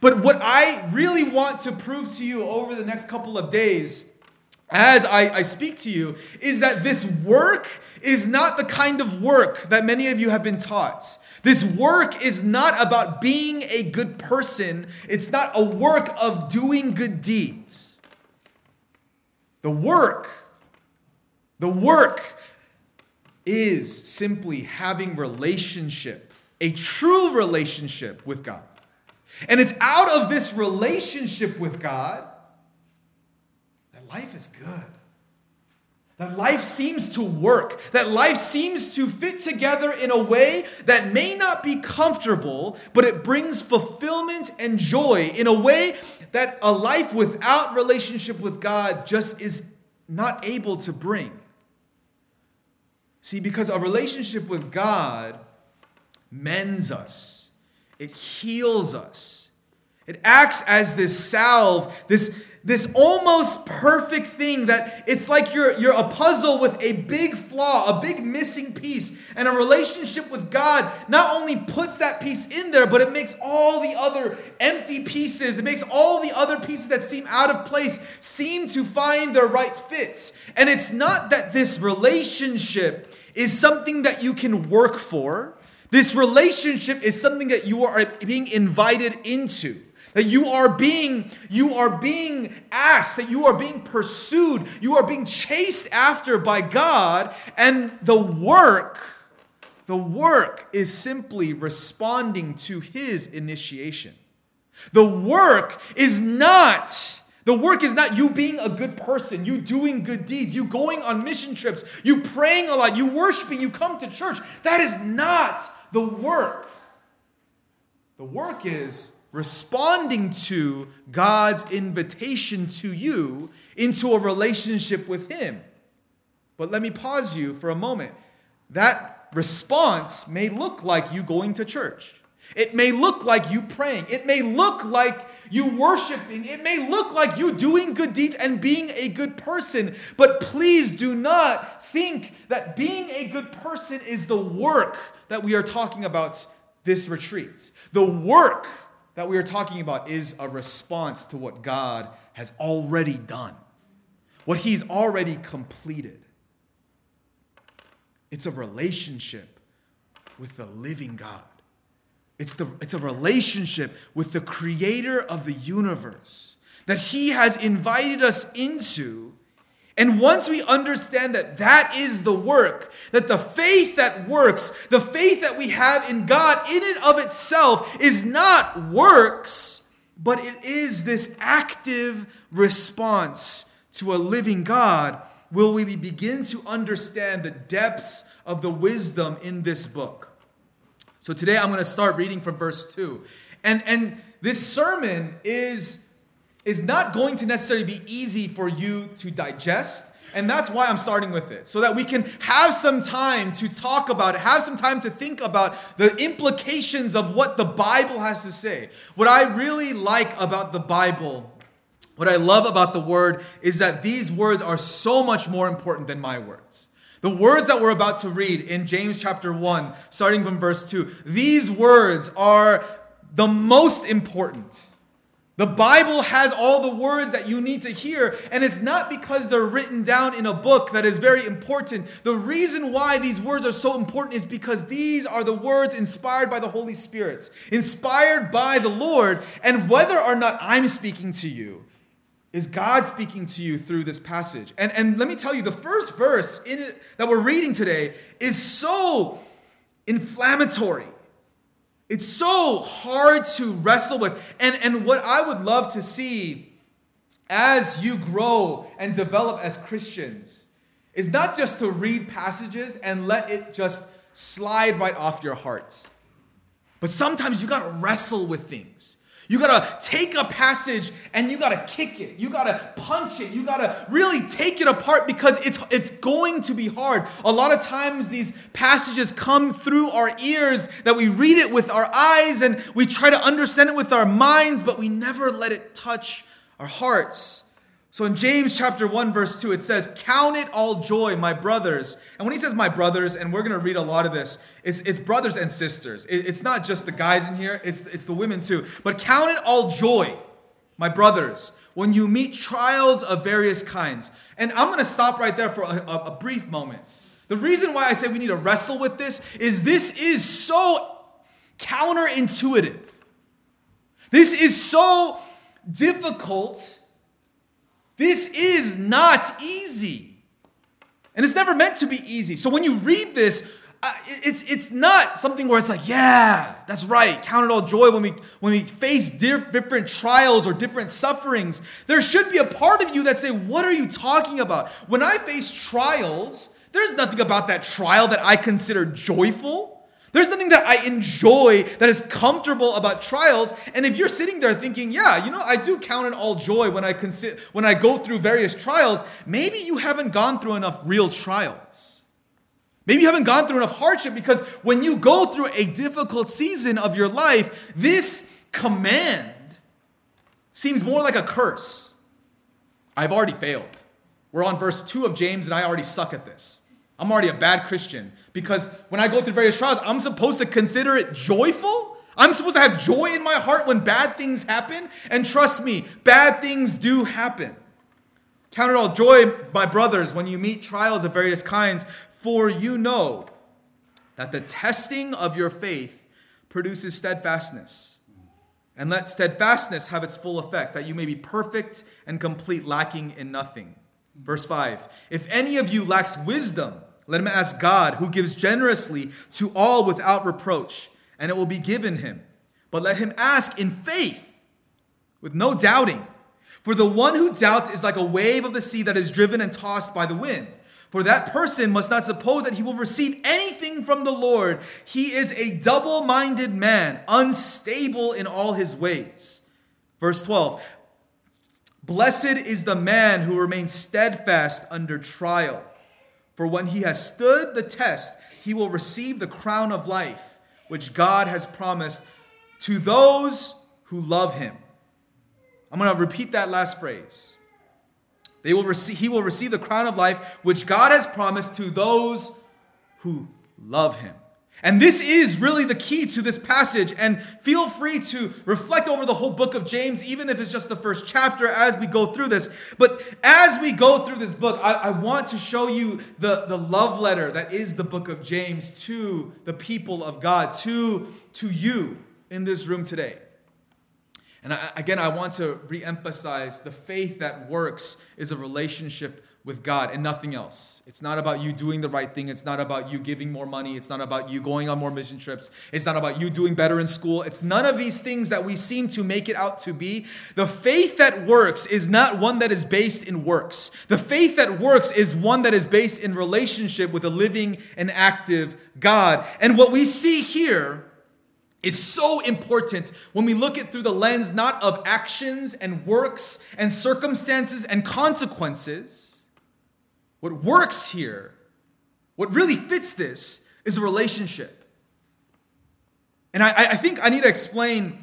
But what I really want to prove to you over the next couple of days, as I, I speak to you, is that this work is not the kind of work that many of you have been taught. This work is not about being a good person, it's not a work of doing good deeds. The work, the work is simply having relationship, a true relationship with God. And it's out of this relationship with God that life is good. That life seems to work, that life seems to fit together in a way that may not be comfortable, but it brings fulfillment and joy in a way that a life without relationship with God just is not able to bring. See, because a relationship with God mends us, it heals us, it acts as this salve, this this almost perfect thing that it's like you're, you're a puzzle with a big flaw, a big missing piece. And a relationship with God not only puts that piece in there, but it makes all the other empty pieces, it makes all the other pieces that seem out of place seem to find their right fits. And it's not that this relationship is something that you can work for. This relationship is something that you are being invited into that you are being you are being asked that you are being pursued you are being chased after by god and the work the work is simply responding to his initiation the work is not the work is not you being a good person, you doing good deeds, you going on mission trips, you praying a lot, you worshiping, you come to church. That is not the work. The work is responding to God's invitation to you into a relationship with Him. But let me pause you for a moment. That response may look like you going to church. It may look like you praying. It may look like you worshiping. It may look like you doing good deeds and being a good person. But please do not think that being a good person is the work that we are talking about this retreat. The work that we are talking about is a response to what God has already done, what He's already completed. It's a relationship with the living God. It's, the, it's a relationship with the creator of the universe that He has invited us into and once we understand that that is the work, that the faith that works, the faith that we have in God in and of itself is not works, but it is this active response to a living God, will we begin to understand the depths of the wisdom in this book. So today I'm going to start reading from verse 2. And, and this sermon is is not going to necessarily be easy for you to digest. And that's why I'm starting with it, so that we can have some time to talk about it, have some time to think about the implications of what the Bible has to say. What I really like about the Bible, what I love about the Word, is that these words are so much more important than my words. The words that we're about to read in James chapter 1, starting from verse 2, these words are the most important. The Bible has all the words that you need to hear, and it's not because they're written down in a book that is very important. The reason why these words are so important is because these are the words inspired by the Holy Spirit, inspired by the Lord, and whether or not I'm speaking to you, is God speaking to you through this passage. And, and let me tell you, the first verse in it that we're reading today is so inflammatory. It's so hard to wrestle with. And, and what I would love to see as you grow and develop as Christians is not just to read passages and let it just slide right off your heart. But sometimes you got to wrestle with things. You gotta take a passage and you gotta kick it. You gotta punch it. You gotta really take it apart because it's, it's going to be hard. A lot of times these passages come through our ears that we read it with our eyes and we try to understand it with our minds, but we never let it touch our hearts. So in James chapter 1 verse 2 it says count it all joy my brothers. And when he says my brothers and we're going to read a lot of this it's it's brothers and sisters. It, it's not just the guys in here it's it's the women too. But count it all joy my brothers when you meet trials of various kinds. And I'm going to stop right there for a, a, a brief moment. The reason why I say we need to wrestle with this is this is so counterintuitive. This is so difficult this is not easy. And it's never meant to be easy. So when you read this, uh, it's, it's not something where it's like, yeah, that's right. Count it all joy when we, when we face different trials or different sufferings. There should be a part of you that say, what are you talking about? When I face trials, there's nothing about that trial that I consider joyful. There's something that I enjoy that is comfortable about trials. And if you're sitting there thinking, yeah, you know, I do count it all joy when I consider when I go through various trials, maybe you haven't gone through enough real trials. Maybe you haven't gone through enough hardship because when you go through a difficult season of your life, this command seems more like a curse. I've already failed. We're on verse 2 of James, and I already suck at this. I'm already a bad Christian because when I go through various trials, I'm supposed to consider it joyful. I'm supposed to have joy in my heart when bad things happen. And trust me, bad things do happen. Count it all joy, my brothers, when you meet trials of various kinds, for you know that the testing of your faith produces steadfastness. And let steadfastness have its full effect, that you may be perfect and complete, lacking in nothing. Verse 5 If any of you lacks wisdom, let him ask God, who gives generously to all without reproach, and it will be given him. But let him ask in faith, with no doubting. For the one who doubts is like a wave of the sea that is driven and tossed by the wind. For that person must not suppose that he will receive anything from the Lord. He is a double minded man, unstable in all his ways. Verse 12 Blessed is the man who remains steadfast under trial. For when he has stood the test, he will receive the crown of life, which God has promised to those who love him. I'm going to repeat that last phrase. They will receive, he will receive the crown of life, which God has promised to those who love him. And this is really the key to this passage. And feel free to reflect over the whole book of James, even if it's just the first chapter as we go through this. But as we go through this book, I, I, want to show you the, the love letter that is the book of James to the people of God, to, to you in this room today. And I, again, I want to reemphasize the faith that works is a relationship with God and nothing else. It's not about you doing the right thing. It's not about you giving more money. It's not about you going on more mission trips. It's not about you doing better in school. It's none of these things that we seem to make it out to be. The faith that works is not one that is based in works. The faith that works is one that is based in relationship with a living and active God. And what we see here is so important when we look at through the lens not of actions and works and circumstances and consequences what works here, what really fits this, is a relationship. And I, I think I need to explain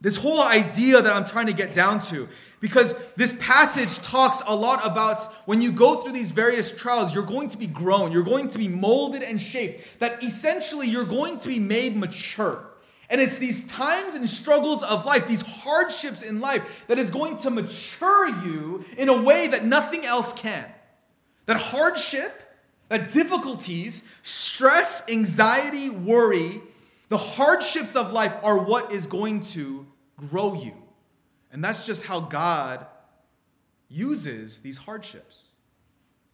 this whole idea that I'm trying to get down to. Because this passage talks a lot about when you go through these various trials, you're going to be grown, you're going to be molded and shaped, that essentially you're going to be made mature. And it's these times and struggles of life, these hardships in life, that is going to mature you in a way that nothing else can. That hardship, that difficulties, stress, anxiety, worry, the hardships of life are what is going to grow you. And that's just how God uses these hardships.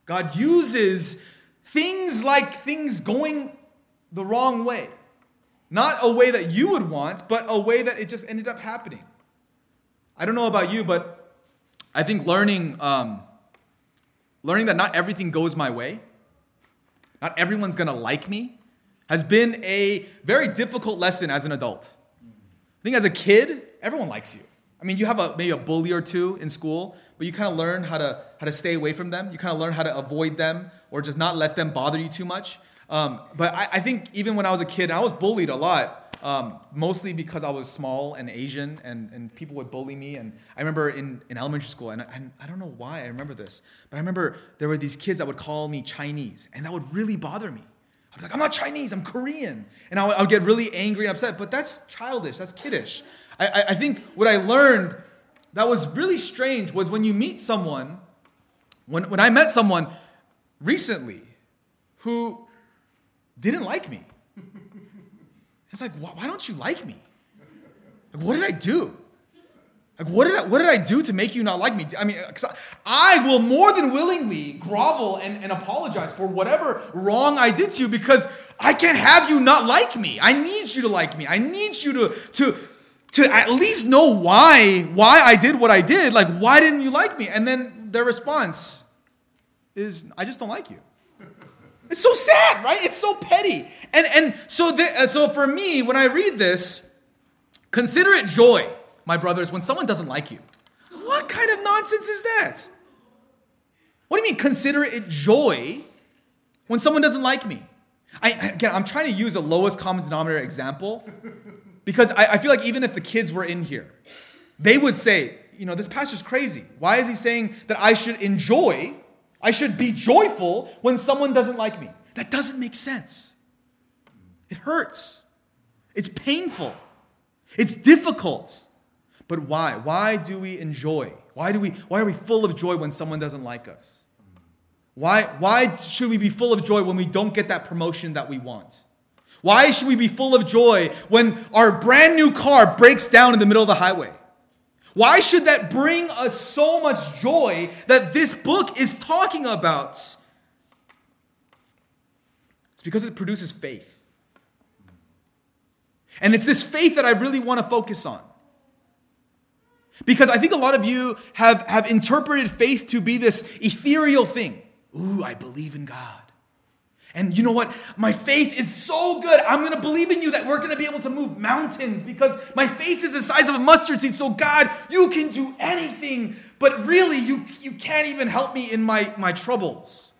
God uses things like things going the wrong way. Not a way that you would want, but a way that it just ended up happening. I don't know about you, but I think learning um, learning that not everything goes my way, not everyone's gonna like me, has been a very difficult lesson as an adult. I think as a kid, everyone likes you. I mean, you have a, maybe a bully or two in school, but you kind of learn how to, how to stay away from them. You kind of learn how to avoid them or just not let them bother you too much. Um, but I, I think even when I was a kid, I was bullied a lot. Um, mostly because I was small and Asian, and, and people would bully me. And I remember in, in elementary school, and I, I don't know why I remember this, but I remember there were these kids that would call me Chinese, and that would really bother me. I'd be like, I'm not Chinese, I'm Korean. And I would, I would get really angry and upset, but that's childish, that's kiddish. I, I, I think what I learned that was really strange was when you meet someone, when, when I met someone recently who didn't like me. It's like, why don't you like me? Like, what did I do? Like, what did I, what did I do to make you not like me? I mean, I, I will more than willingly grovel and, and apologize for whatever wrong I did to you because I can't have you not like me. I need you to like me. I need you to, to, to at least know why, why I did what I did. Like, why didn't you like me? And then their response is, I just don't like you. It's so sad, right? It's so petty. And, and so, the, uh, so for me, when I read this, consider it joy my brothers, when someone doesn't like you. What kind of nonsense is that? What do you mean, consider it joy when someone doesn't like me? I, again, I'm trying to use a lowest common denominator example because I, I feel like even if the kids were in here, they would say, you know, this pastor's crazy. Why is he saying that I should enjoy, I should be joyful when someone doesn't like me? That doesn't make sense. It hurts. It's painful. It's difficult. But why? Why do we enjoy? Why do we why are we full of joy when someone doesn't like us? Why why should we be full of joy when we don't get that promotion that we want? Why should we be full of joy when our brand new car breaks down in the middle of the highway? Why should that bring us so much joy that this book is talking about? It's because it produces faith. And it's this faith that I really want to focus on. Because I think a lot of you have, have interpreted faith to be this ethereal thing. Ooh, I believe in God. And you know what? My faith is so good. I'm going to believe in you that we're going to be able to move mountains because my faith is the size of a mustard seed. So, God, you can do anything, but really, you, you can't even help me in my, my troubles.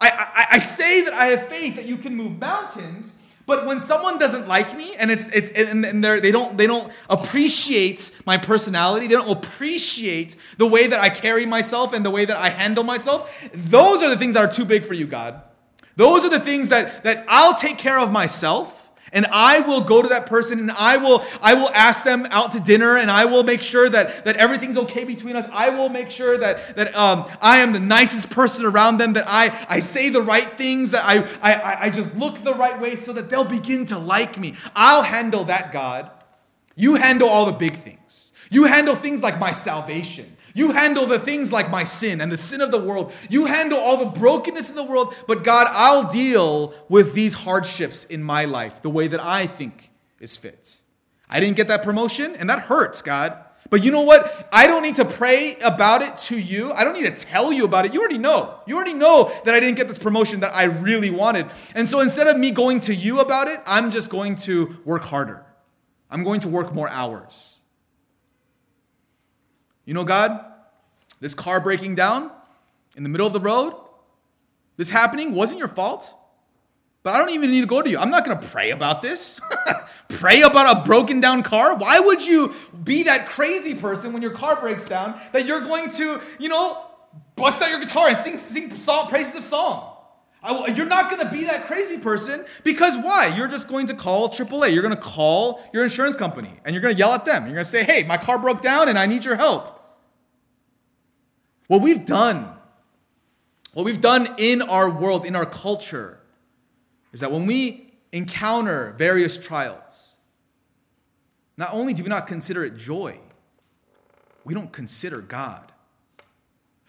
I, I, I say that I have faith that you can move mountains, but when someone doesn't like me and it's it's and they're, they don't they don't appreciate my personality, they don't appreciate the way that I carry myself and the way that I handle myself, those are the things that are too big for you, God. Those are the things that that I'll take care of myself and I will go to that person and I will I will ask them out to dinner and I will make sure that that everything's okay between us. I will make sure that that um, I am the nicest person around them. That I I say the right things. That I I I just look the right way so that they'll begin to like me. I'll handle that, God. You handle all the big things. You handle things like my salvation. You handle the things like my sin and the sin of the world. You handle all the brokenness in the world. But God, I'll deal with these hardships in my life the way that I think is fit. I didn't get that promotion, and that hurts, God. But you know what? I don't need to pray about it to you. I don't need to tell you about it. You already know. You already know that I didn't get this promotion that I really wanted. And so instead of me going to you about it, I'm just going to work harder. I'm going to work more hours. You know, God, this car breaking down in the middle of the road, this happening wasn't your fault. But I don't even need to go to you. I'm not going to pray about this. pray about a broken down car? Why would you be that crazy person when your car breaks down that you're going to, you know, bust out your guitar and sing, sing song, praises of song? I, you're not going to be that crazy person because why? You're just going to call AAA. You're going to call your insurance company and you're going to yell at them. You're going to say, hey, my car broke down and I need your help. What we've done, what we've done in our world, in our culture, is that when we encounter various trials, not only do we not consider it joy, we don't consider God.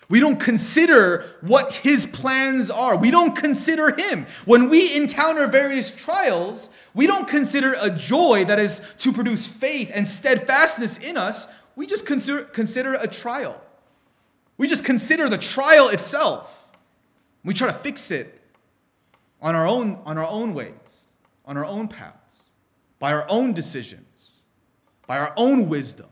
We don't consider what his plans are. We don't consider him. When we encounter various trials, we don't consider a joy that is to produce faith and steadfastness in us. We just consider, consider a trial. We just consider the trial itself. We try to fix it on our own, on our own ways, on our own paths, by our own decisions, by our own wisdom.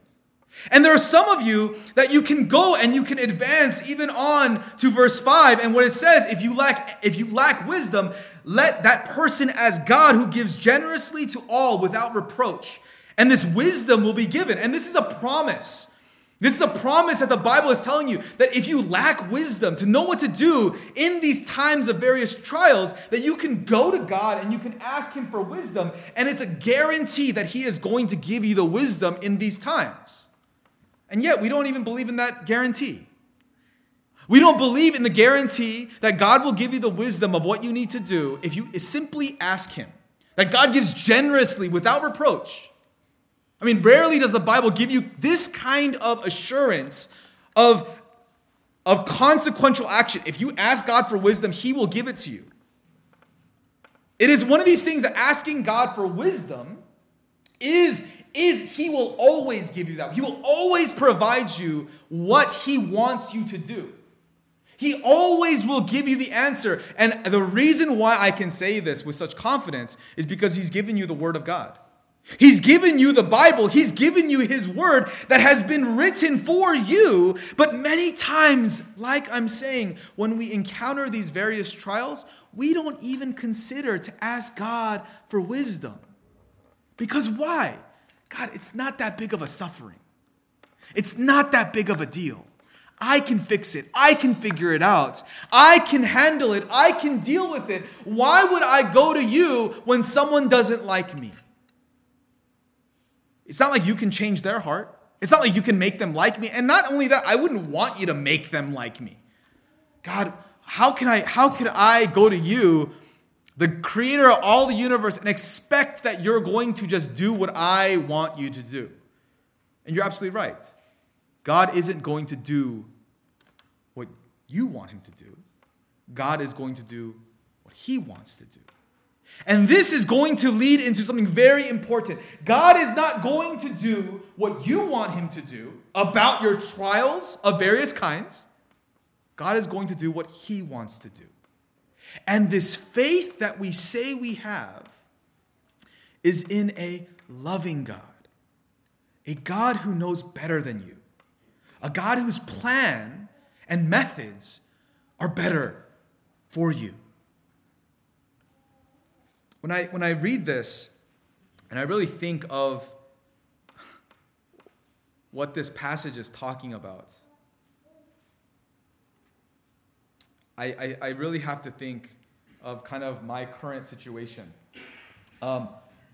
And there are some of you that you can go and you can advance even on to verse 5 and what it says if you lack if you lack wisdom let that person as God who gives generously to all without reproach. And this wisdom will be given. And this is a promise. This is a promise that the Bible is telling you that if you lack wisdom to know what to do in these times of various trials, that you can go to God and you can ask Him for wisdom, and it's a guarantee that He is going to give you the wisdom in these times. And yet, we don't even believe in that guarantee. We don't believe in the guarantee that God will give you the wisdom of what you need to do if you simply ask Him. That God gives generously without reproach. I mean, rarely does the Bible give you this kind of assurance of, of consequential action. If you ask God for wisdom, He will give it to you. It is one of these things that asking God for wisdom is, is He will always give you that. He will always provide you what He wants you to do. He always will give you the answer. And the reason why I can say this with such confidence is because He's given you the Word of God. He's given you the Bible. He's given you His Word that has been written for you. But many times, like I'm saying, when we encounter these various trials, we don't even consider to ask God for wisdom. Because why? God, it's not that big of a suffering, it's not that big of a deal. I can fix it. I can figure it out. I can handle it. I can deal with it. Why would I go to you when someone doesn't like me? It's not like you can change their heart. It's not like you can make them like me. And not only that, I wouldn't want you to make them like me. God, how can I how could I go to you, the creator of all the universe, and expect that you're going to just do what I want you to do? And you're absolutely right. God isn't going to do what you want him to do. God is going to do what he wants to do. And this is going to lead into something very important. God is not going to do what you want him to do about your trials of various kinds. God is going to do what he wants to do. And this faith that we say we have is in a loving God, a God who knows better than you a God whose plan and methods are better for you. When I, when I read this, and I really think of what this passage is talking about, I, I, I really have to think of kind of my current situation. Um,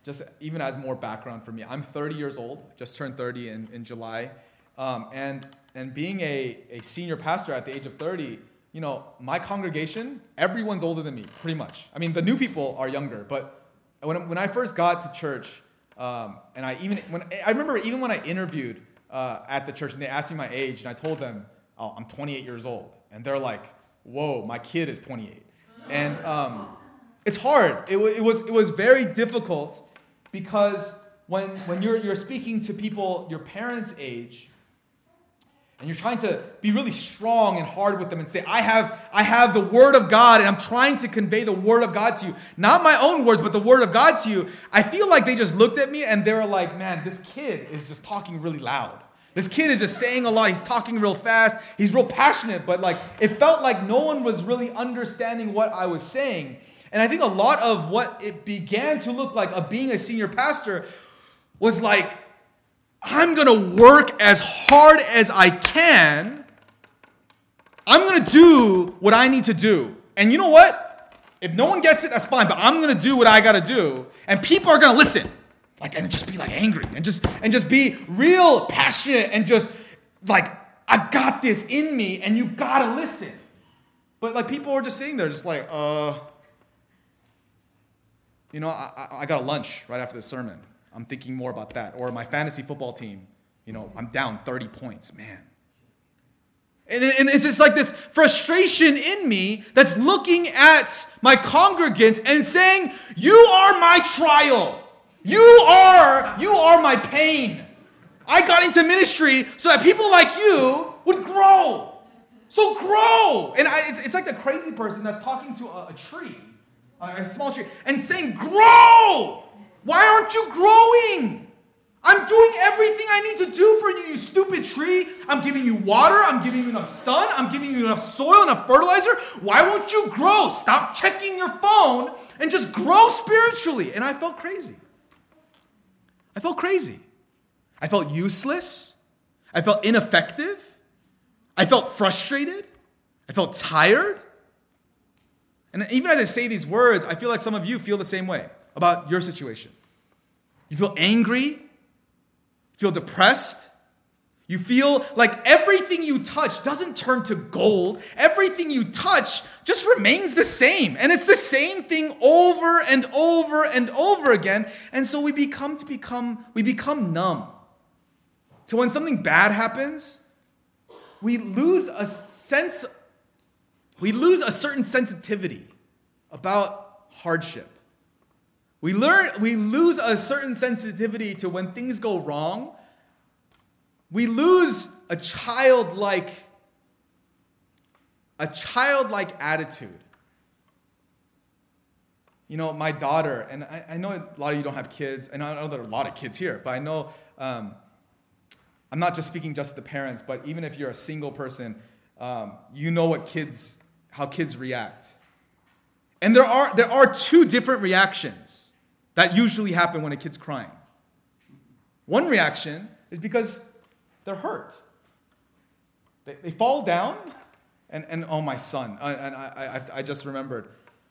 just even as more background for me, I'm 30 years old, just turned 30 in, in July. Um, and and being a, a senior pastor at the age of 30, you know, my congregation, everyone's older than me, pretty much. I mean, the new people are younger, but when, when I first got to church, um, and I even, when, I remember even when I interviewed uh, at the church and they asked me my age, and I told them, oh, I'm 28 years old. And they're like, whoa, my kid is 28. And um, it's hard. It, it, was, it was very difficult because when, when you're, you're speaking to people your parents' age, and you're trying to be really strong and hard with them and say i have i have the word of god and i'm trying to convey the word of god to you. Not my own words but the word of god to you. I feel like they just looked at me and they were like man this kid is just talking really loud. This kid is just saying a lot. He's talking real fast. He's real passionate. But like it felt like no one was really understanding what i was saying. And i think a lot of what it began to look like of being a senior pastor was like I'm going to work as hard as I can. I'm going to do what I need to do. And you know what? If no one gets it, that's fine, but I'm going to do what I got to do. And people are going to listen. Like and just be like angry and just and just be real passionate and just like I got this in me and you got to listen. But like people are just sitting there just like uh you know, I, I got a lunch right after the sermon. I'm thinking more about that. Or my fantasy football team, you know, I'm down 30 points, man. And, and it's just like this frustration in me that's looking at my congregants and saying, You are my trial. You are, you are my pain. I got into ministry so that people like you would grow. So grow. And I, it's, it's, like the crazy person that's talking to a, a tree, a, a small tree, and saying, Grow. Why aren't you growing? I'm doing everything I need to do for you, you stupid tree. I'm giving you water. I'm giving you enough sun. I'm giving you enough soil, enough fertilizer. Why won't you grow? Stop checking your phone and just grow spiritually. And I felt crazy. I felt crazy. I felt useless. I felt ineffective. I felt frustrated. I felt tired. And even as I say these words, I feel like some of you feel the same way about your situation. You feel angry, you feel depressed. You feel like everything you touch doesn't turn to gold. Everything you touch just remains the same. And it's the same thing over and over and over again. And so we become to become we become numb. So when something bad happens, we lose a sense we lose a certain sensitivity about hardship. We learn we lose a certain sensitivity to when things go wrong. We lose a childlike a childlike attitude. You know, my daughter, and I, I, know a lot of you don't have kids, and I know there are a lot of kids here, but I know um, I'm not just speaking just to the parents, but even if you're a single person, um, you know what kids, how kids react. And there are, there are two different reactions that usually happen when a kid's crying. One reaction is because they're hurt. They, they fall down, and, and oh, my son, and I, I, I just remembered.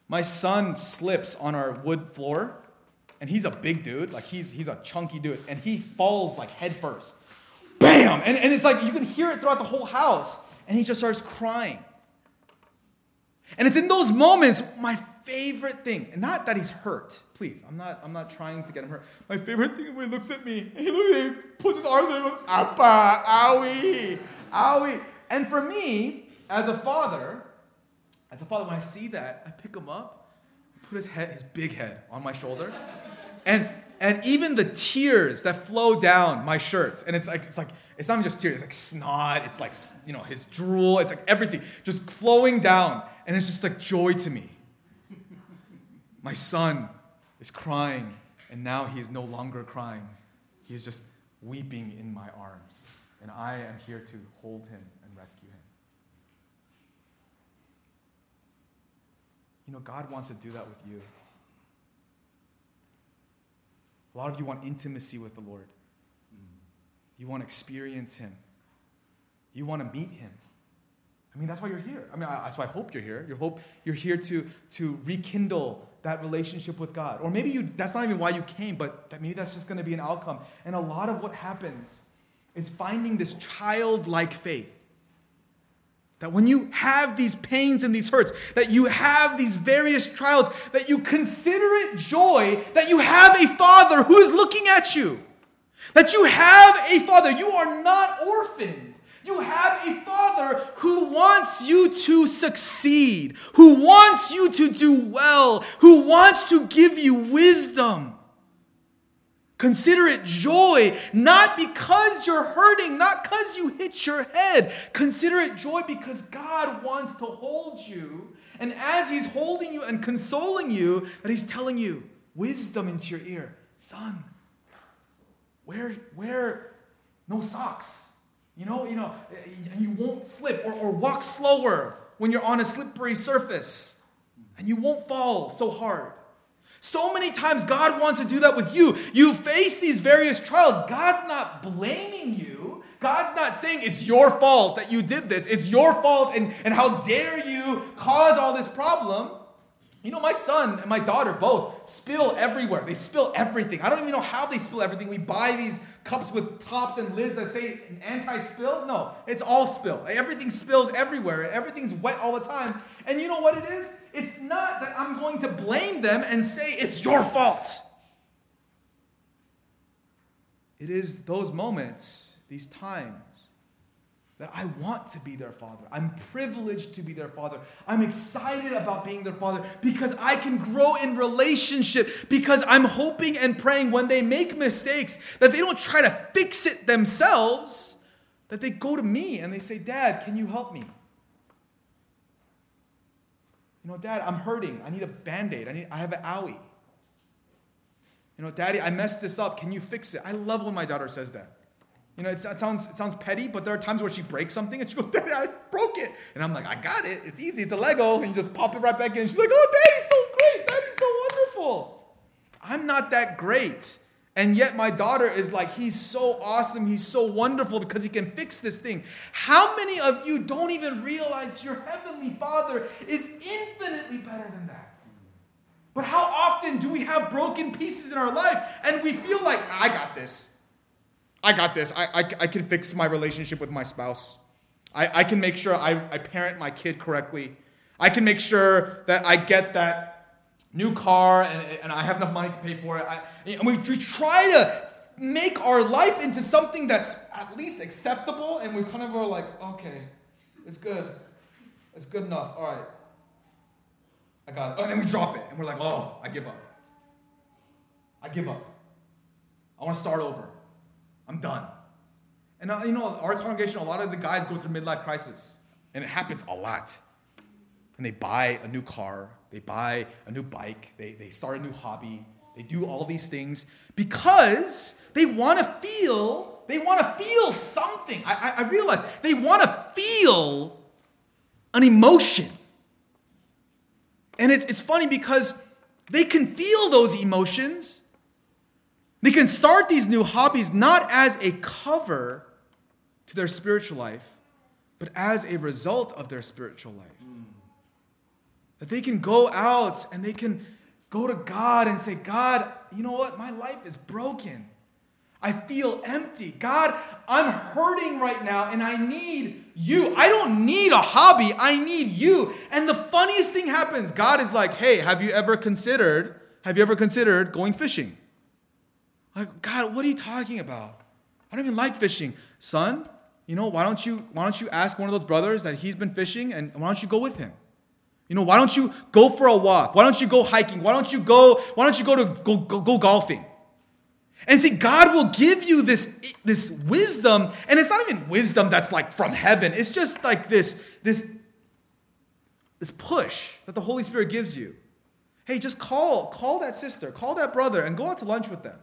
My son slips on our wood floor, and he's a big dude, like he's, he's a chunky dude, and he falls like head first. Bam! And, and it's like you can hear it throughout the whole house, and he just starts crying. And it's in those moments, my favorite thing, and not that he's hurt, Please, I'm not, I'm not trying to get him hurt. My favorite thing when he looks at me, he, looks, he puts his arms goes, Appa, owie, owie. And for me, as a father, as a father, when I see that, I pick him up, put his head, his big head on my shoulder, and and even the tears that flow down my shirt, and it's like it's like it's not just tears, it's like snot, it's like you know his drool, it's like everything just flowing down, and it's just like joy to me. My son is crying, and now he is no longer crying. He is just weeping in my arms, and I am here to hold him and rescue him. You know, God wants to do that with you. A lot of you want intimacy with the Lord. You want to experience Him. You want to meet Him. I mean, that's why you're here. I mean, that's why I hope you're here. You hope you're here to, to rekindle that relationship with God. Or maybe you, that's not even why you came, but that maybe that's just going to be an outcome. And a lot of what happens is finding this childlike faith. That when you have these pains and these hurts, that you have these various trials, that you consider it joy that you have a father who is looking at you. That you have a father. You are not orphaned. You have a father who wants you to succeed, who wants you to do well, who wants to give you wisdom. Consider it joy, not because you're hurting, not because you hit your head. Consider it joy because God wants to hold you. And as He's holding you and consoling you, that He's telling you wisdom into your ear. Son, wear, wear no socks. You know, you know, you won't slip or, or walk slower when you're on a slippery surface. And you won't fall so hard. So many times God wants to do that with you. You face these various trials. God's not blaming you. God's not saying it's your fault that you did this. It's your fault and, and how dare you cause all this problem. You know, my son and my daughter both spill everywhere. They spill everything. I don't even know how they spill everything. We buy these cups with tops and lids that say anti spill. No, it's all spill. Everything spills everywhere. Everything's wet all the time. And you know what it is? It's not that I'm going to blame them and say it's your fault. It is those moments, these times, that I want to be their father. I'm privileged to be their father. I'm excited about being their father because I can grow in relationship, because I'm hoping and praying when they make mistakes that they don't try to fix it themselves, that they go to me and they say, Dad, can you help me? You know, Dad, I'm hurting. I need a band aid. I, need, I have an owie. You know, Daddy, I messed this up. Can you fix it? I love when my daughter says that. You know, it, it, sounds it sounds petty, but there are times where she breaks something and she goes, Daddy, I broke it. And I'm like, I got it. It's easy. It's a Lego. And you just pop it right back in. She's like, oh, Daddy's so great. Daddy's so wonderful. I'm not that great. And yet my daughter is like, he's so awesome. He's so wonderful because he can fix this thing. How many of you don't even realize your heavenly father is infinitely better than that? But how often do we have broken pieces in our life and we feel like, I got this. I got this. I, I, I can fix my relationship with my spouse. I, I can make sure I, I parent my kid correctly. I can make sure that I get that new car and, and I have enough money to pay for it. I, and we, we try to make our life into something that's at least acceptable, and we kind of are like, okay, it's good. It's good enough. All right. I got it. Oh, and then we drop it, and we're like, oh, I give up. I give up. I want to start over. I'm done. And uh, you know, our congregation, a lot of the guys go through midlife crisis, and it happens a lot. And they buy a new car, they buy a new bike, they, they start a new hobby, they do all these things because they want to feel, they want to feel something. I, I, I realize they want to feel an emotion. And it's, it's funny because they can feel those emotions they can start these new hobbies not as a cover to their spiritual life, but as a result of their spiritual life. That they can go out and they can go to God and say, God, you know what? My life is broken. I feel empty. God, I'm hurting right now and I need you. I don't need a hobby. I need you. And the funniest thing happens God is like, hey, have you ever considered, have you ever considered going fishing? Like, God, what are you talking about? I don't even like fishing. Son, you know, why don't you why don't you ask one of those brothers that he's been fishing and why don't you go with him? You know, why don't you go for a walk? Why don't you go hiking? Why don't you go, why don't you go to go, go, go golfing? And see, God will give you this, this wisdom, and it's not even wisdom that's like from heaven. It's just like this, this, this push that the Holy Spirit gives you. Hey, just call, call that sister, call that brother, and go out to lunch with them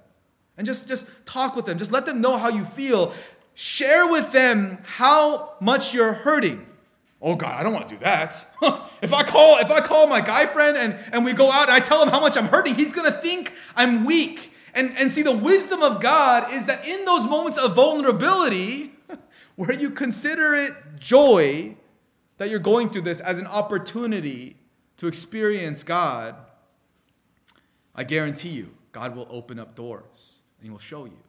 and just, just talk with them. Just let them know how you feel. Share with them how much you're hurting. Oh God, I don't want to do that. if I call, if I call my guy friend and, and we go out and I tell him how much I'm hurting, he's gonna think I'm weak. And, and see, the wisdom of God is that in those moments of vulnerability, where you consider it joy that you're going through this as an opportunity to experience God, I guarantee you, God will open up doors and he will show you.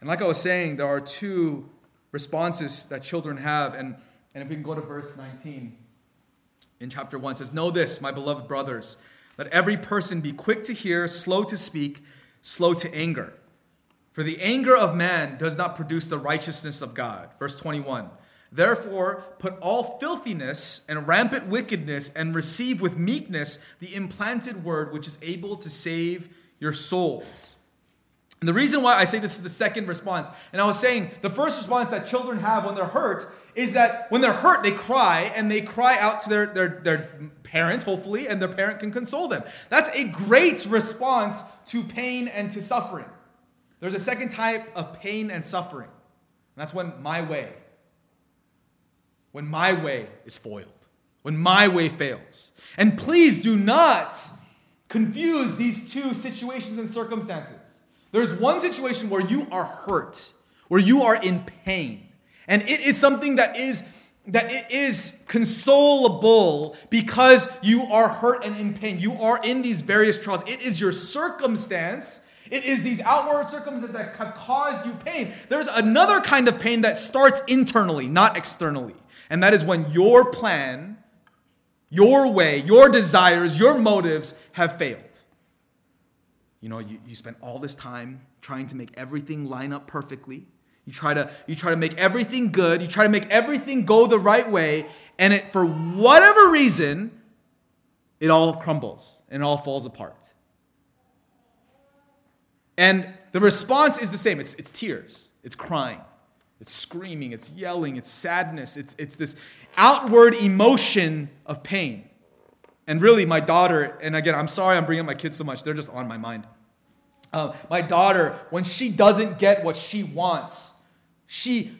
And like I was saying, there are two responses that children have. And, and if we can go to verse 19 in chapter 1, says, Know this, my beloved brothers, let every person be quick to hear, slow to speak, slow to anger. For the anger of man does not produce the righteousness of God. Verse 21. Therefore, put all filthiness and rampant wickedness and receive with meekness the implanted word which is able to save your souls. And the reason why I say this is the second response, and I was saying the first response that children have when they're hurt is that when they're hurt, they cry and they cry out to their, their, their parent, hopefully, and their parent can console them. That's a great response to pain and to suffering. There's a second type of pain and suffering, and that's when my way, when my way is foiled, when my way fails. And please do not confuse these two situations and circumstances. There's one situation where you are hurt, where you are in pain. And it is something that is that it is consolable because you are hurt and in pain. You are in these various trials. It is your circumstance. It is these outward circumstances that have caused you pain. There's another kind of pain that starts internally, not externally. And that is when your plan, your way, your desires, your motives have failed. You know, you, you spend all this time trying to make everything line up perfectly. You try to you try to make everything good. You try to make everything go the right way, and it for whatever reason, it all crumbles and it all falls apart. And the response is the same. It's, it's tears. It's crying. It's screaming. It's yelling. It's sadness. It's, it's this outward emotion of pain. And really, my daughter, and again, I'm sorry I'm bringing up my kids so much, they're just on my mind. Uh, my daughter, when she doesn't get what she wants, she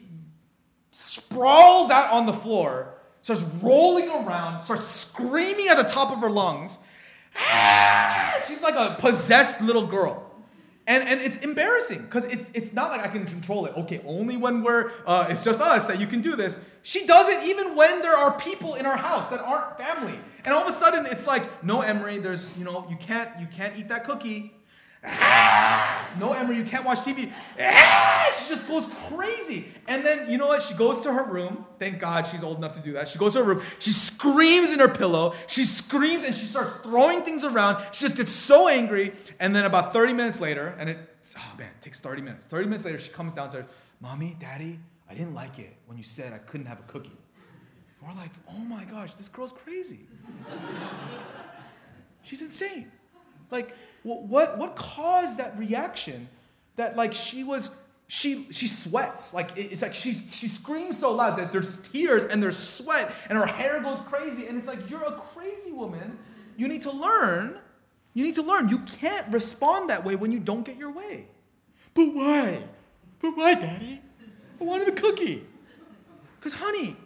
sprawls out on the floor, starts rolling around, starts screaming at the top of her lungs. Ah! She's like a possessed little girl. And, and it's embarrassing because it's, it's not like I can control it. Okay, only when we're, uh, it's just us that you can do this. She does it even when there are people in our house that aren't family. And all of a sudden it's like, no, Emery, there's, you know, you can't, you can't eat that cookie. No, Emery, you can't watch TV. She just goes crazy. And then, you know what? She goes to her room. Thank God she's old enough to do that. She goes to her room. She screams in her pillow. She screams and she starts throwing things around. She just gets so angry. And then about 30 minutes later, and it, oh man, it takes 30 minutes. 30 minutes later, she comes downstairs. Mommy, Daddy, I didn't like it when you said I couldn't have a cookie. We're like, oh my gosh, this girl's crazy. She's insane. Like, what, what caused that reaction that like she was she she sweats? Like it's like she's she screams so loud that there's tears and there's sweat and her hair goes crazy. And it's like you're a crazy woman. You need to learn you need to learn. You can't respond that way when you don't get your way. But why? But why daddy? I wanted a cookie. Because honey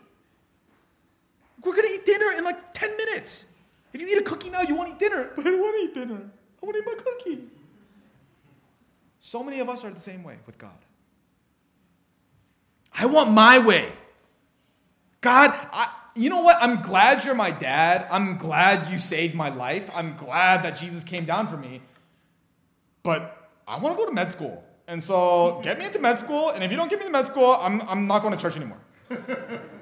we're gonna eat dinner in like 10 minutes if you eat a cookie now you won't eat dinner but i don't want to eat dinner I want to eat my cookie. So many of us are the same way with God. I want my way. God, I, you know what? I'm glad you're my dad. I'm glad you saved my life. I'm glad that Jesus came down for me. But I want to go to med school. And so get me into med school. And if you don't get me to med school, I'm, I'm not going to church anymore.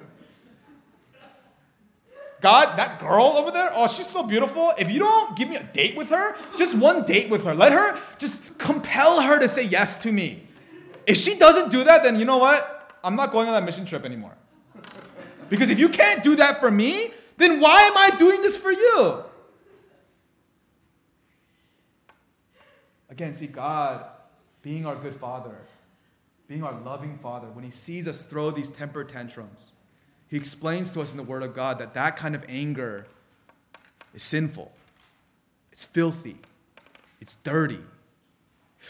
God, that girl over there, oh, she's so beautiful. If you don't give me a date with her, just one date with her, let her just compel her to say yes to me. If she doesn't do that, then you know what? I'm not going on that mission trip anymore. Because if you can't do that for me, then why am I doing this for you? Again, see, God being our good father, being our loving father, when he sees us throw these temper tantrums, he explains to us in the Word of God that that kind of anger is sinful, it's filthy, it's dirty.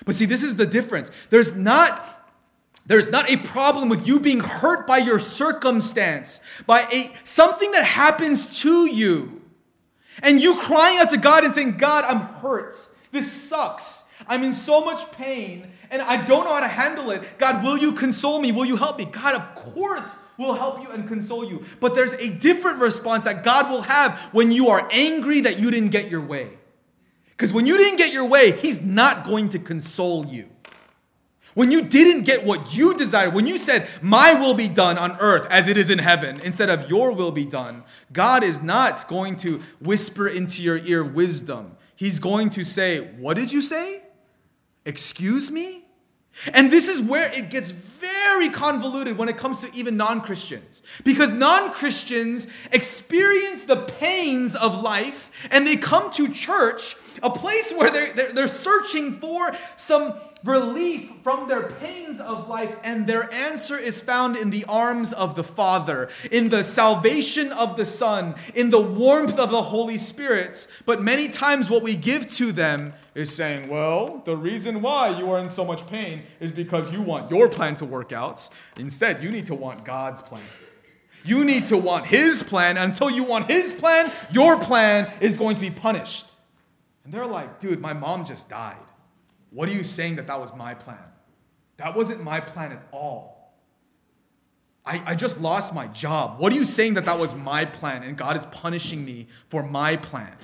But see, this is the difference. There's not there's not a problem with you being hurt by your circumstance, by a something that happens to you. And you crying out to God and saying, "God, I'm hurt. This sucks. I'm in so much pain and I don't know how to handle it. God, will you console me? Will you help me?" God, of course will help you and console you. But there's a different response that God will have when you are angry that you didn't get your way. Because when you didn't get your way, He's not going to console you. When you didn't get what you desired, when you said, My will be done on earth as it is in heaven, instead of your will be done, God is not going to whisper into your ear wisdom. He's going to say, What did you say? Excuse me? And this is where it gets very convoluted when it comes to even non Christians. Because non Christians experience the pains of life and they come to church, a place where they're, they're, they're searching for some relief from their pains of life, and their answer is found in the arms of the Father, in the salvation of the Son, in the warmth of the Holy Spirit. But many times, what we give to them is saying, Well, the reason why you are in so much pain is because you want your plan to work out. Instead, you need to want God's plan. You need to want His plan. Until you want His plan, your plan is going to be punished. And they're like, Dude, my mom just died. What are you saying that that was my plan? That wasn't my plan at all. I, I just lost my job. What are you saying that that was my plan and God is punishing me for my plan?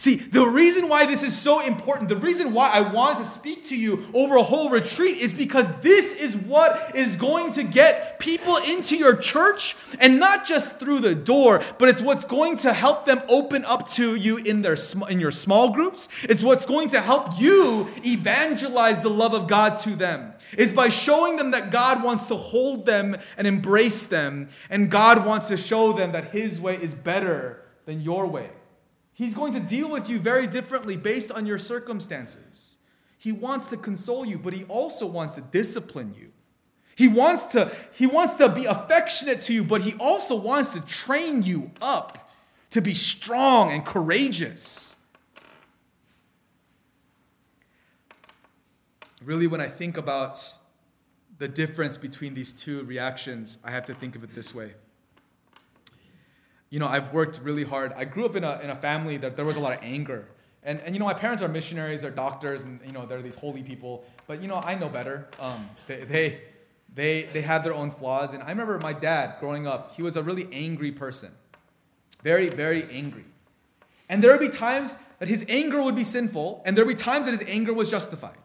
See, the reason why this is so important, the reason why I wanted to speak to you over a whole retreat is because this is what is going to get people into your church and not just through the door, but it's what's going to help them open up to you in their in your small groups. It's what's going to help you evangelize the love of God to them. Is by showing them that God wants to hold them and embrace them, and God wants to show them that His way is better than your way. He's going to deal with you very differently based on your circumstances. He wants to console you, but he also wants to discipline you. He wants to, he wants to be affectionate to you, but he also wants to train you up to be strong and courageous. really, when I think about the difference between these two reactions, I have to think of it this way. You know, I've worked really hard. I grew up in a, in a family that there was a lot of anger. And, and you know, my parents are missionaries, they're doctors, and you know, they're these holy people. But you know, I know better. Um, they, they, they, they have their own flaws. And I remember my dad growing up, he was a really angry person. Very, very angry. And there would be times that his anger would be sinful, and there would be times that his anger was justified.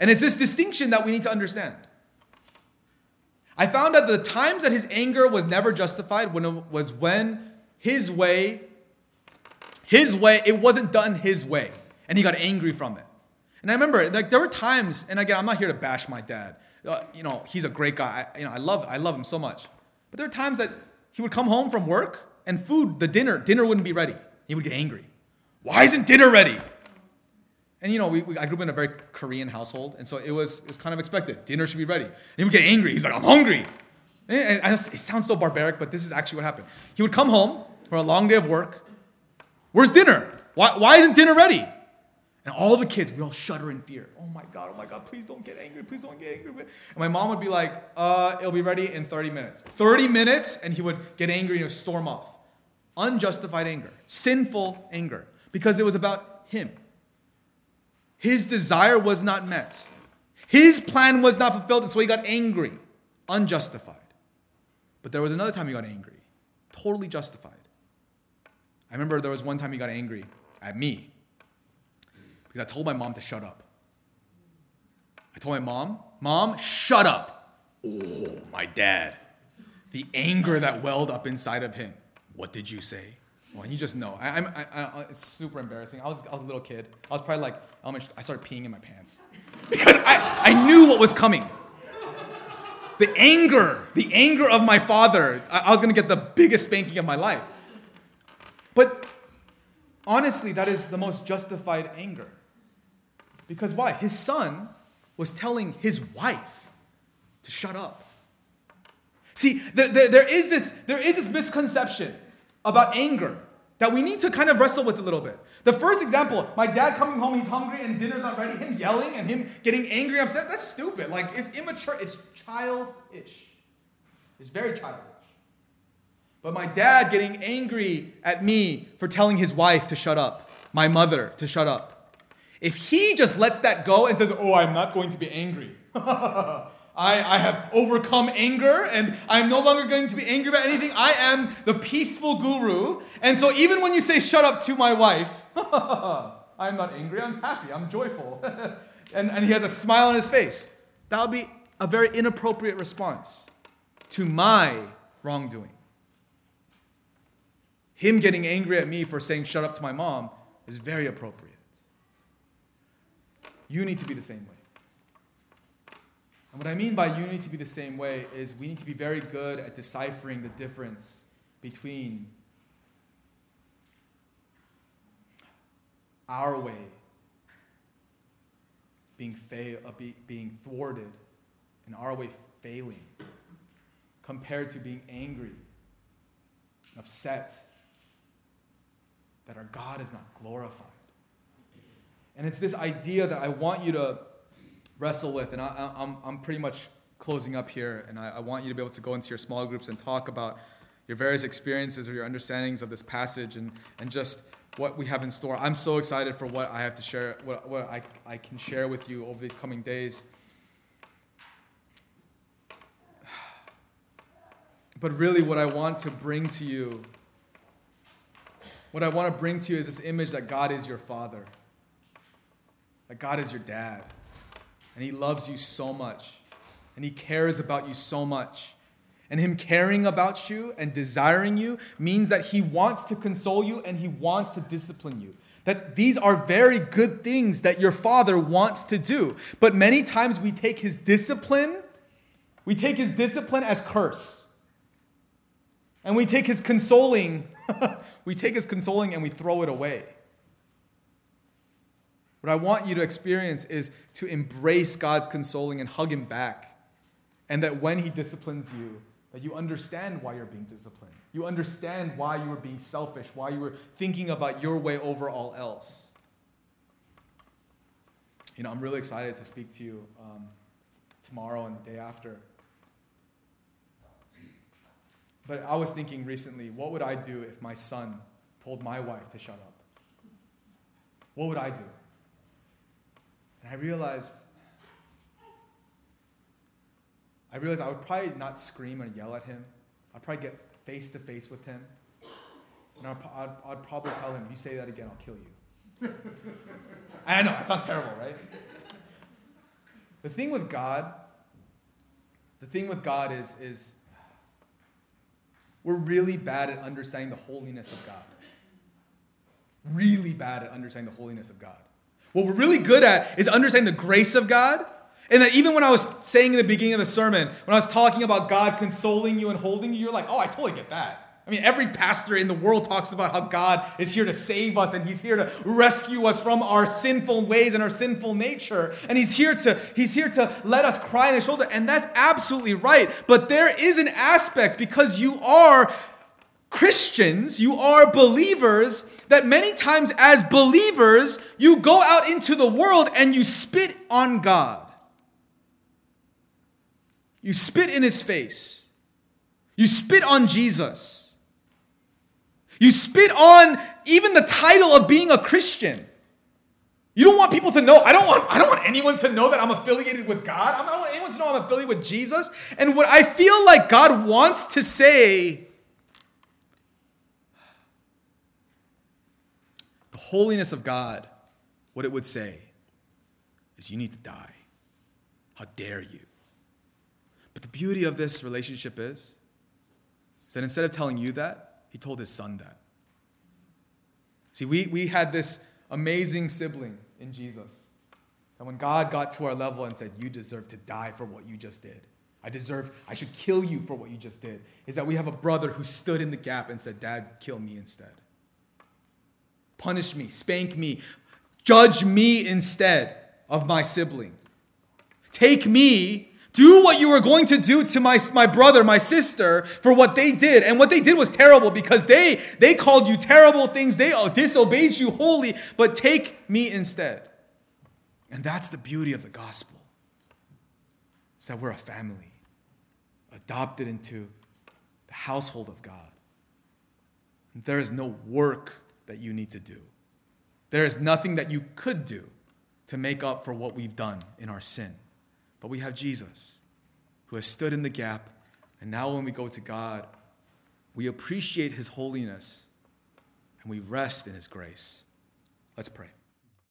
And it's this distinction that we need to understand. I found that the times that his anger was never justified when was when his way, his way, it wasn't done his way, and he got angry from it. And I remember, like, there were times, and again, I'm not here to bash my dad. Uh, you know, he's a great guy. I, you know, I love, I love him so much. But there are times that he would come home from work, and food, the dinner, dinner wouldn't be ready. He would get angry. Why isn't dinner ready? And you know, we, we, I grew up in a very Korean household, and so it was, it was kind of expected. Dinner should be ready. And he would get angry. He's like, I'm hungry. And it sounds so barbaric, but this is actually what happened. He would come home for a long day of work. Where's dinner? Why, why isn't dinner ready? And all the kids, we all shudder in fear. Oh my God, oh my God, please don't get angry, please don't get angry. And my mom would be like, uh, it'll be ready in 30 minutes. 30 minutes, and he would get angry and storm off. Unjustified anger, sinful anger, because it was about him. His desire was not met. His plan was not fulfilled, and so he got angry, unjustified. But there was another time he got angry, totally justified. I remember there was one time he got angry at me because I told my mom to shut up. I told my mom, Mom, shut up. Oh, my dad. The anger that welled up inside of him. What did you say? Well, you just know. I, I, I, it's super embarrassing. I was, I was a little kid. I was probably like, I started peeing in my pants because I, I knew what was coming. The anger, the anger of my father. I, I was going to get the biggest spanking of my life. But honestly, that is the most justified anger. Because why? His son was telling his wife to shut up. See, there, there, there, is this, there is this misconception about anger that we need to kind of wrestle with a little bit. The first example, my dad coming home, he's hungry and dinner's not ready, him yelling and him getting angry, upset, that's stupid. Like, it's immature, it's childish. It's very childish. But my dad getting angry at me for telling his wife to shut up, my mother to shut up. If he just lets that go and says, Oh, I'm not going to be angry. I, I have overcome anger and I'm no longer going to be angry about anything. I am the peaceful guru. And so even when you say shut up to my wife, I'm not angry, I'm happy, I'm joyful. and, and he has a smile on his face. That would be a very inappropriate response to my wrongdoing. Him getting angry at me for saying shut up to my mom is very appropriate. You need to be the same way. And what I mean by you need to be the same way is we need to be very good at deciphering the difference between our way being, fail, uh, be, being thwarted and our way failing compared to being angry upset that our God is not glorified. And it's this idea that I want you to wrestle with. And I, am I'm, I'm pretty much closing up here, and I, I want you to be able to go into your small groups and talk about your various experiences or your understandings of this passage and, and just what we have in store. I'm so excited for what I have to share, what, what I, I can share with you over these coming days. But really, what I want to bring to you, what I want to bring to you is this image that God is your father, that God is your dad and He loves you so much, and He cares about you so much. And Him caring about you and desiring you means that He wants to console you and He wants to discipline you. That these are very good things that your Father wants to do. But many times we take His discipline, we take His discipline as curse. And we take His consoling, we take His consoling and we throw it away. What I want you to experience is to embrace God's consoling and hug Him back. And that when He disciplines you, that you understand why you're being disciplined. You understand why you were being selfish, why you were thinking about your way over all else. you know, I'm really excited to speak to you um, tomorrow and the day after. But I was thinking recently, what would I do if my son told my wife to shut up? What would I do? And I realized, I realized I would probably not scream and yell at him. I'd probably get face to face with him. And I'd, I'd, I'd probably tell him, you say that again, I'll kill you. I know, that sounds terrible, right? The thing with God, the thing with God is, is we're really bad at understanding the holiness of God. Really bad at understanding the holiness of God. What we're really good at is understanding the grace of God. And that even when I was saying in the beginning of the sermon, when I was talking about God consoling you and holding you, you're like, oh, I totally get that. I mean, every pastor in the world talks about how God is here to save us and he's here to rescue us from our sinful ways and our sinful nature. And he's here to he's here to let us cry on his shoulder. And that's absolutely right. But there is an aspect because you are Christians, you are believers that many times as believers, you go out into the world and you spit on God. You spit in his face. You spit on Jesus. You spit on even the title of being a Christian. You don't want people to know. I don't want I don't want anyone to know that I'm affiliated with God. I don't want anyone to know I'm affiliated with Jesus. And what I feel like God wants to say the holiness of God, what it would say is you need to die. How dare you? But the beauty of this relationship is, is that instead of telling you that, he told his son that. See, we, we had this amazing sibling in Jesus. And when God got to our level and said, You deserve to die for what you just did, I deserve, I should kill you for what you just did, is that we have a brother who stood in the gap and said, Dad, kill me instead. Punish me, spank me, judge me instead of my sibling. Take me do what you were going to do to my, my brother, my sister, for what they did. And what they did was terrible because they, they called you terrible things. They oh, disobeyed you wholly, but take me instead. And that's the beauty of the gospel. Is that we're a family, adopted into the household of God. And there is no work that you need to do. There is nothing that you could do to make up for what we've done in our sin. But we have Jesus who has stood in the gap. And now when we go to God, we appreciate his holiness and we rest in his grace. Let's pray.